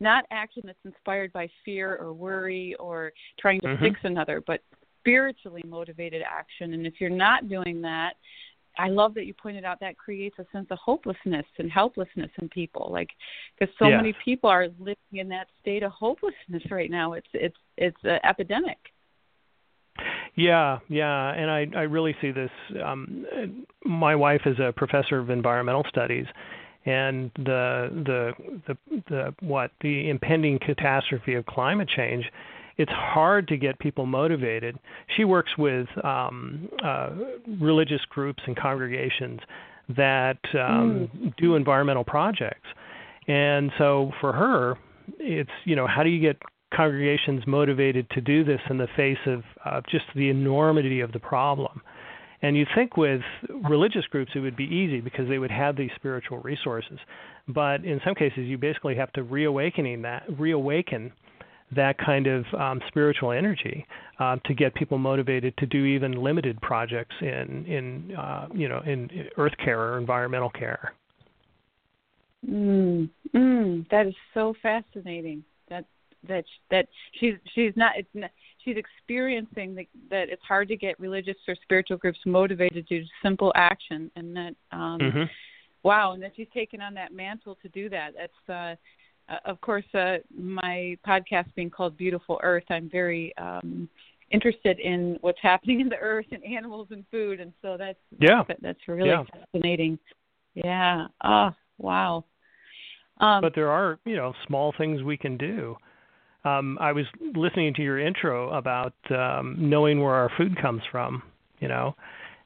Speaker 2: not action that's inspired by fear or worry or trying to
Speaker 3: Mhm.
Speaker 2: fix another, but spiritually motivated action. And if you're not doing that, I love that you pointed out that creates a sense of hopelessness and helplessness in people. Like, because so
Speaker 3: Yes.
Speaker 2: many people are living in that state of hopelessness right now. It's it's it's an epidemic.
Speaker 3: Yeah, yeah, and I I really see this. Um, my wife is a professor of environmental studies, and the the the the what the impending catastrophe of climate change. It's hard to get people motivated. She works with um, uh, religious groups and congregations that um, do environmental projects, and so for her, it's you know how do you get congregations motivated to do this in the face of uh, just the enormity of the problem. And you think with religious groups it would be easy because they would have these spiritual resources, but in some cases you basically have to reawakening that reawaken that kind of um, spiritual energy uh, to get people motivated to do even limited projects in in uh, you know in earth care or environmental care.
Speaker 2: Mm, mm, that is so fascinating. That that that she's she's not it's not, she's experiencing the, that it's hard to get religious or spiritual groups motivated to do simple action, and that um,
Speaker 3: Mm-hmm.
Speaker 2: wow, and that she's taken on that mantle to do that. That's uh, uh, of course uh, my podcast being called Beautiful Earth. I'm very um, interested in what's happening in the earth and animals and food, and so that's
Speaker 3: Yeah.
Speaker 2: that's, that's really
Speaker 3: Yeah.
Speaker 2: fascinating. Yeah. Oh, wow. Um,
Speaker 3: but there are you know small things we can do. Um, I was listening to your intro about um, knowing where our food comes from, you know,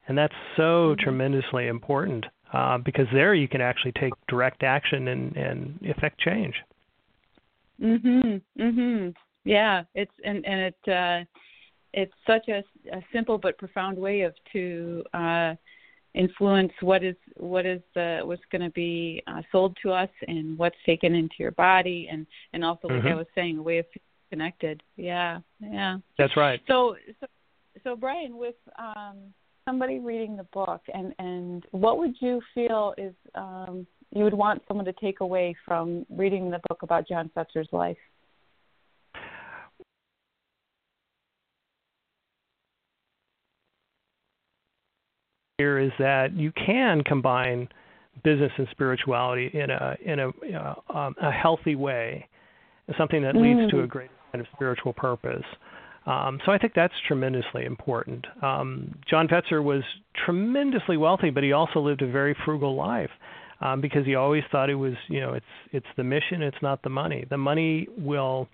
Speaker 3: and that's so
Speaker 2: Mhm.
Speaker 3: tremendously important uh, because there you can actually take direct action and, and effect change.
Speaker 2: Mhm. Mhm. Yeah, it's and and it uh it's such a, a simple but profound way of to uh influence what is what is the what's going to be uh, sold to us and what's taken into your body and and also like
Speaker 3: mm-hmm.
Speaker 2: I was saying a way of connected. Yeah. Yeah.
Speaker 3: That's right.
Speaker 2: So so so Brian with um somebody reading the book and and what would you feel is um you would want someone to take away from reading the book about John Fetzer's life?
Speaker 3: Here is that you can combine business and spirituality in a in a uh, um, a healthy way, something that leads mm. to a mm. great kind of spiritual purpose. Um, so I think that's tremendously important. Um, John Fetzer was tremendously wealthy, but he also lived a very frugal life um, because he always thought it was, you know, it's it's the mission, it's not the money. The money will.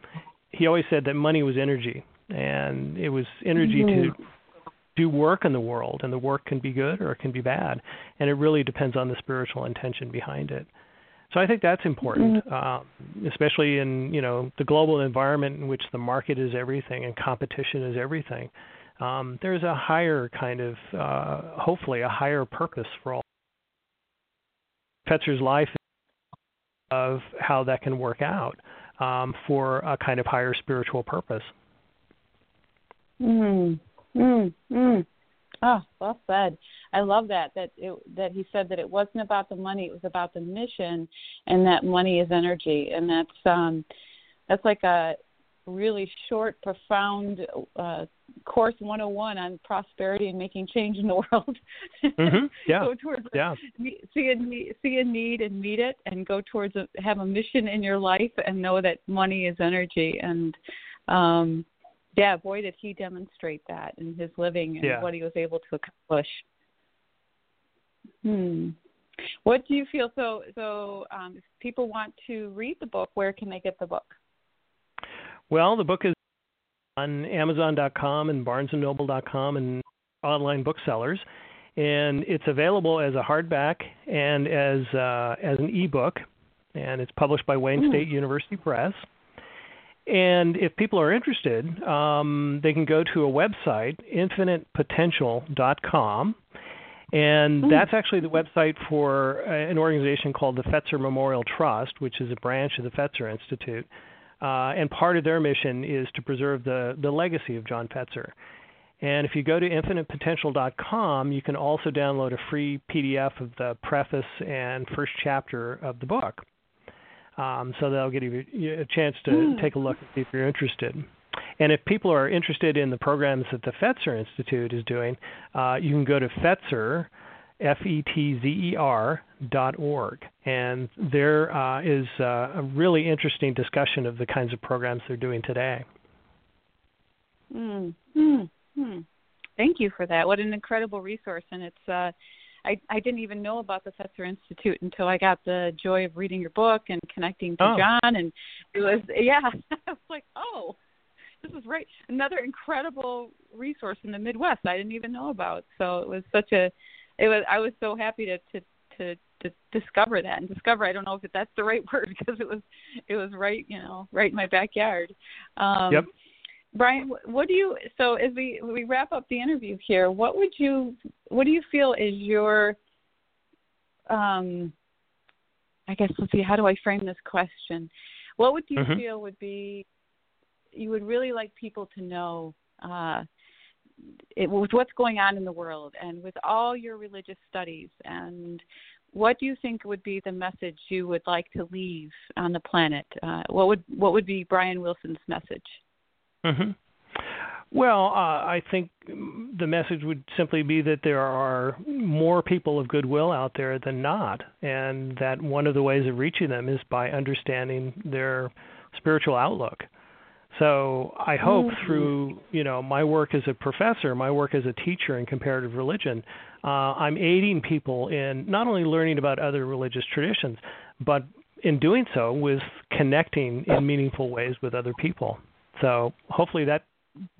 Speaker 3: He always said that money was energy, and it was energy mm-hmm. to do work in the world, and the work can be good or it can be bad, and it really depends on the spiritual intention behind it. So I think that's important, mm-hmm. um, especially in you know the global environment in which the market is everything and competition is everything. Um, there's a higher kind of, uh, hopefully, a higher purpose for all. Fetzer's life of how that can work out um, for a kind of higher spiritual purpose.
Speaker 2: Mm. Mm. Mm. Oh, well said. I love that that it, that he said that it wasn't about the money, it was about the mission, and that money is energy, and that's um, that's like a really short, profound uh, course 101 on prosperity and making change in the world.
Speaker 3: mm-hmm. Yeah.
Speaker 2: go towards
Speaker 3: yeah.
Speaker 2: see a need, see a need and meet it, and go towards a, have a mission in your life, and know that money is energy. And um, yeah, boy, did he demonstrate that in his living and
Speaker 3: yeah.
Speaker 2: what he was able to accomplish. Hmm. What do you feel? So, so um, if people want to read the book, where can they get the book?
Speaker 3: Well, the book is on Amazon.com and BarnesandNoble.com and online booksellers, and it's available as a hardback and as uh, as an ebook, and it's published by Wayne mm. State University Press. And if people are interested, um, they can go to a website, infinitepotential.com. And mm. that's actually the website for uh, an organization called the Fetzer Memorial Trust, which is a branch of the Fetzer Institute. Uh, and part of their mission is to preserve the, the legacy of John Fetzer. And if you go to infinitepotential.com, you can also download a free PDF of the preface and first chapter of the book. Um, so that'll give you a chance to mm. take a look if you're interested. And if people are interested in the programs that the Fetzer Institute is doing, uh, you can go to Fetzer, F E T Z E R dot org, and there uh, is uh, a really interesting discussion of the kinds of programs they're doing today.
Speaker 2: Mm, mm, mm. Thank you for that. What an incredible resource, and it's uh, I, I didn't even know about the Fetzer Institute until I got the joy of reading your book and connecting to
Speaker 3: oh.
Speaker 2: John, and it was yeah, I was like, oh, this is right, another incredible resource in the Midwest I didn't even know about. So it was such a, it was I was so happy to to to, to discover that and discover I don't know if that's the right word because it was it was right you know right in my backyard. Um,
Speaker 3: yep.
Speaker 2: Brian, what do you so as we we wrap up the interview here, what would you what do you feel is your um I guess let's see how do I frame this question? What would you mm-hmm. feel would be you would really like people to know uh it, with what's going on in the world and with all your religious studies and what do you think would be the message you would like to leave on the planet? Uh, what would what would be Brian Wilson's message?
Speaker 3: Mm-hmm. Well, uh, I think the message would simply be that there are more people of goodwill out there than not, and that one of the ways of reaching them is by understanding their spiritual outlook. So I hope mm-hmm. through you know my work as a professor, my work as a teacher in comparative religion, uh, I'm aiding people in not only learning about other religious traditions, but in doing so with connecting in meaningful ways with other people. So hopefully that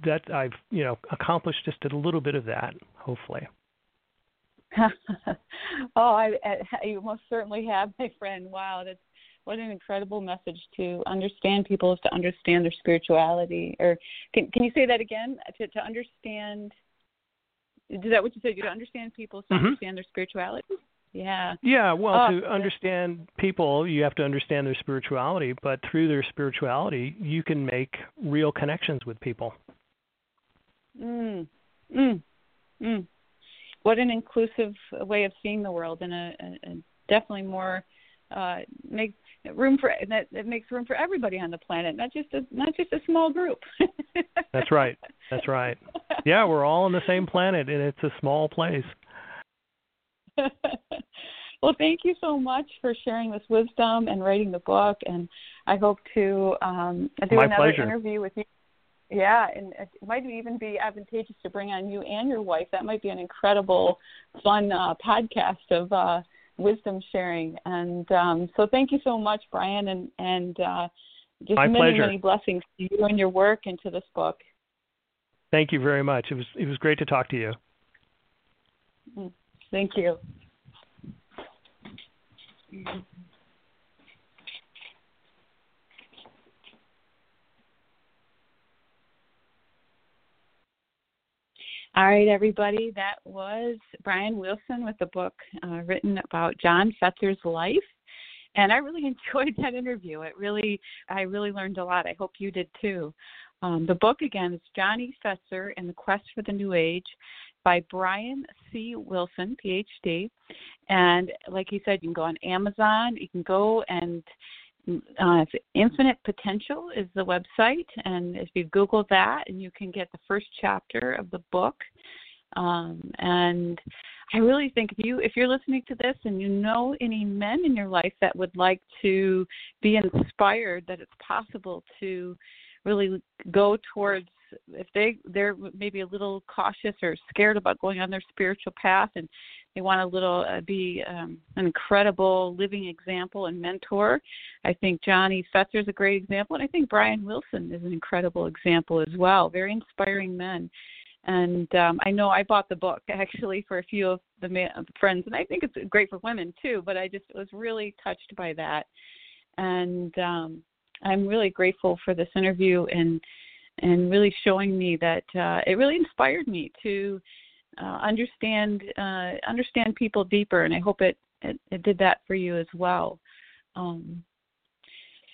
Speaker 3: that I've you know accomplished just a little bit of that. Hopefully.
Speaker 2: oh, I, I you most certainly have, my friend. Wow, that's what an incredible message to understand people is to understand their spirituality. Or can can you say that again? To to understand. Is that what you said? You to understand people is to
Speaker 3: Mhm.
Speaker 2: understand their spirituality. Yeah.
Speaker 3: Yeah, well,
Speaker 2: Oh,
Speaker 3: to understand people, you have to understand their spirituality, but through their spirituality, you can make real connections with people.
Speaker 2: Mm. Mm. Mm. What an inclusive way of seeing the world, and a, a, a definitely more uh, make room for that, that makes room for everybody on the planet, not just a not just a small group.
Speaker 3: That's right. That's right. Yeah, we're all on the same planet, and it's a small place.
Speaker 2: well, thank you so much for sharing this wisdom and writing the book, and I hope to um, do
Speaker 3: My
Speaker 2: another
Speaker 3: pleasure.
Speaker 2: interview with you. Yeah, and it might even be advantageous to bring on you and your wife. That might be an incredible, fun uh, podcast of uh, wisdom sharing. And um, so, thank you so much, Brian, and and uh, just
Speaker 3: My
Speaker 2: many
Speaker 3: pleasure.
Speaker 2: many blessings to you and your work and to this book.
Speaker 3: Thank you very much. It was it was great to talk to you.
Speaker 2: Thank you. All right, everybody. That was Brian Wilson with the book uh, written about John Fetzer's life, and I really enjoyed that interview. It really, I really learned a lot. I hope you did too. Um, the book again is Johnny Fetzer and the Quest for the New Age by Brian C. Wilson, PhD. And like he said, you can go on Amazon. You can go and uh, Infinite Potential is the website, and if you Google that, and you can get the first chapter of the book. Um, and I really think if you if you're listening to this and you know any men in your life that would like to be inspired that it's possible to really go towards if they they're maybe a little cautious or scared about going on their spiritual path and they want a little uh, be um, an incredible living example and mentor. I think Johnny Fetzer is a great example, and I think Brian Wilson is an incredible example as well. Very inspiring men. And um, I know I bought the book actually for a few of the ma- friends, and I think it's great for women too. But I just was really touched by that, and um, I'm really grateful for this interview and and really showing me that uh, it really inspired me to uh, understand uh, understand people deeper, and I hope it, it, it did that for you as well. Um,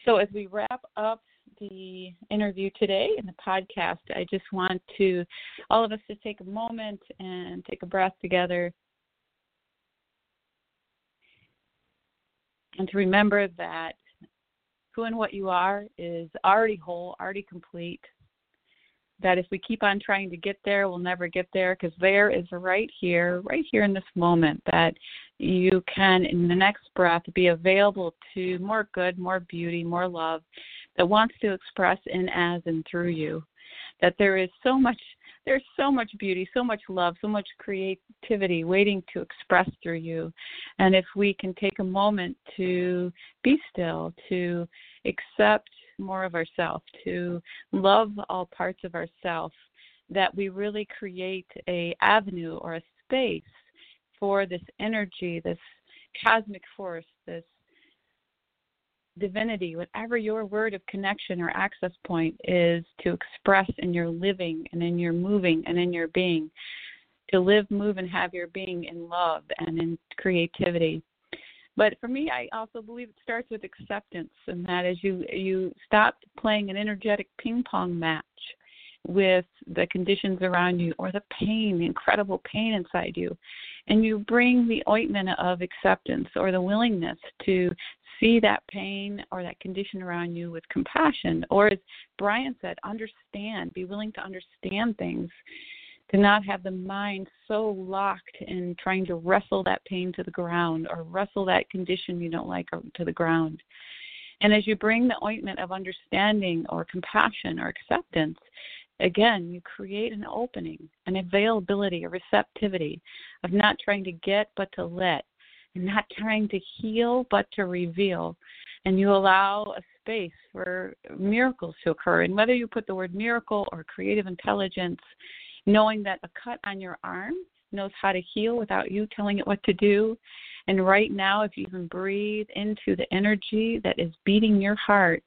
Speaker 2: so as we wrap up the interview today in the podcast, I just want to all of us to take a moment and take a breath together. And to remember that who and what you are is already whole, already complete, that if we keep on trying to get there, we'll never get there because there is right here, right here in this moment, that you can, in the next breath, be available to more good, more beauty, more love that wants to express in, as, and through you. That there is so much. There's so much beauty, so much love, so much creativity waiting to express through you. And if we can take a moment to be still, to accept more of ourselves, to love all parts of ourselves, that we really create a avenue or a space for this energy, this cosmic force, this divinity, whatever your word of connection or access point is to express in your living and in your moving and in your being. To live, move, and have your being in love and in creativity. But for me, I also believe it starts with acceptance, and that is you you stop playing an energetic ping pong match with the conditions around you or the pain, the incredible pain inside you, and you bring the ointment of acceptance or the willingness to see that pain or that condition around you with compassion, or as Brian said, understand, be willing to understand things to not have the mind so locked in trying to wrestle that pain to the ground or wrestle that condition you don't like to the ground. And as you bring the ointment of understanding or compassion or acceptance, again, you create an opening, an availability, a receptivity of not trying to get but to let, and not trying to heal but to reveal. And you allow a space for miracles to occur. And whether you put the word miracle or creative intelligence, knowing that a cut on your arm knows how to heal without you telling it what to do. And right now, if you even breathe into the energy that is beating your heart,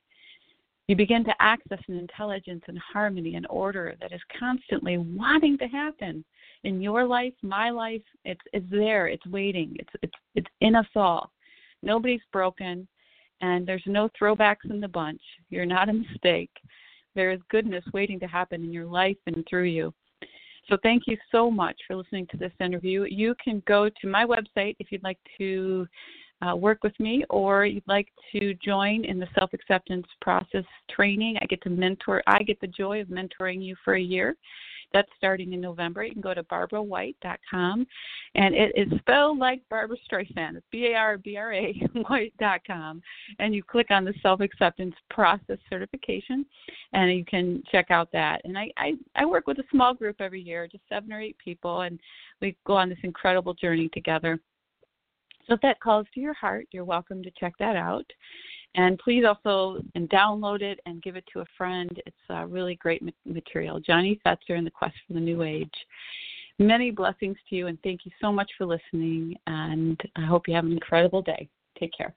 Speaker 2: you begin to access an intelligence and harmony and order that is constantly wanting to happen in your life, my life. It's it's there. It's waiting. It's it's it's in us all. Nobody's broken, and there's no throwbacks in the bunch. You're not a mistake. There is goodness waiting to happen in your life and through you. So thank you so much for listening to this interview. You can go to my website if you'd like to uh, work with me or you'd like to join in the self acceptance process training. I get to mentor, I get the joy of mentoring you for a year. That's starting in November. You can go to barbrawhite.com, and it is spelled like Barbra Streisand. B A R B R A White.com, and you click on the self acceptance process certification, and you can check out that. And I, I I work with a small group every year, just seven or eight people, and we go on this incredible journey together. So if that calls to your heart, you're welcome to check that out. And please also and download it and give it to a friend. It's a really great material. Johnny Fetzer and the Quest for the New Age. Many blessings to you, and thank you so much for listening. And I hope you have an incredible day. Take care.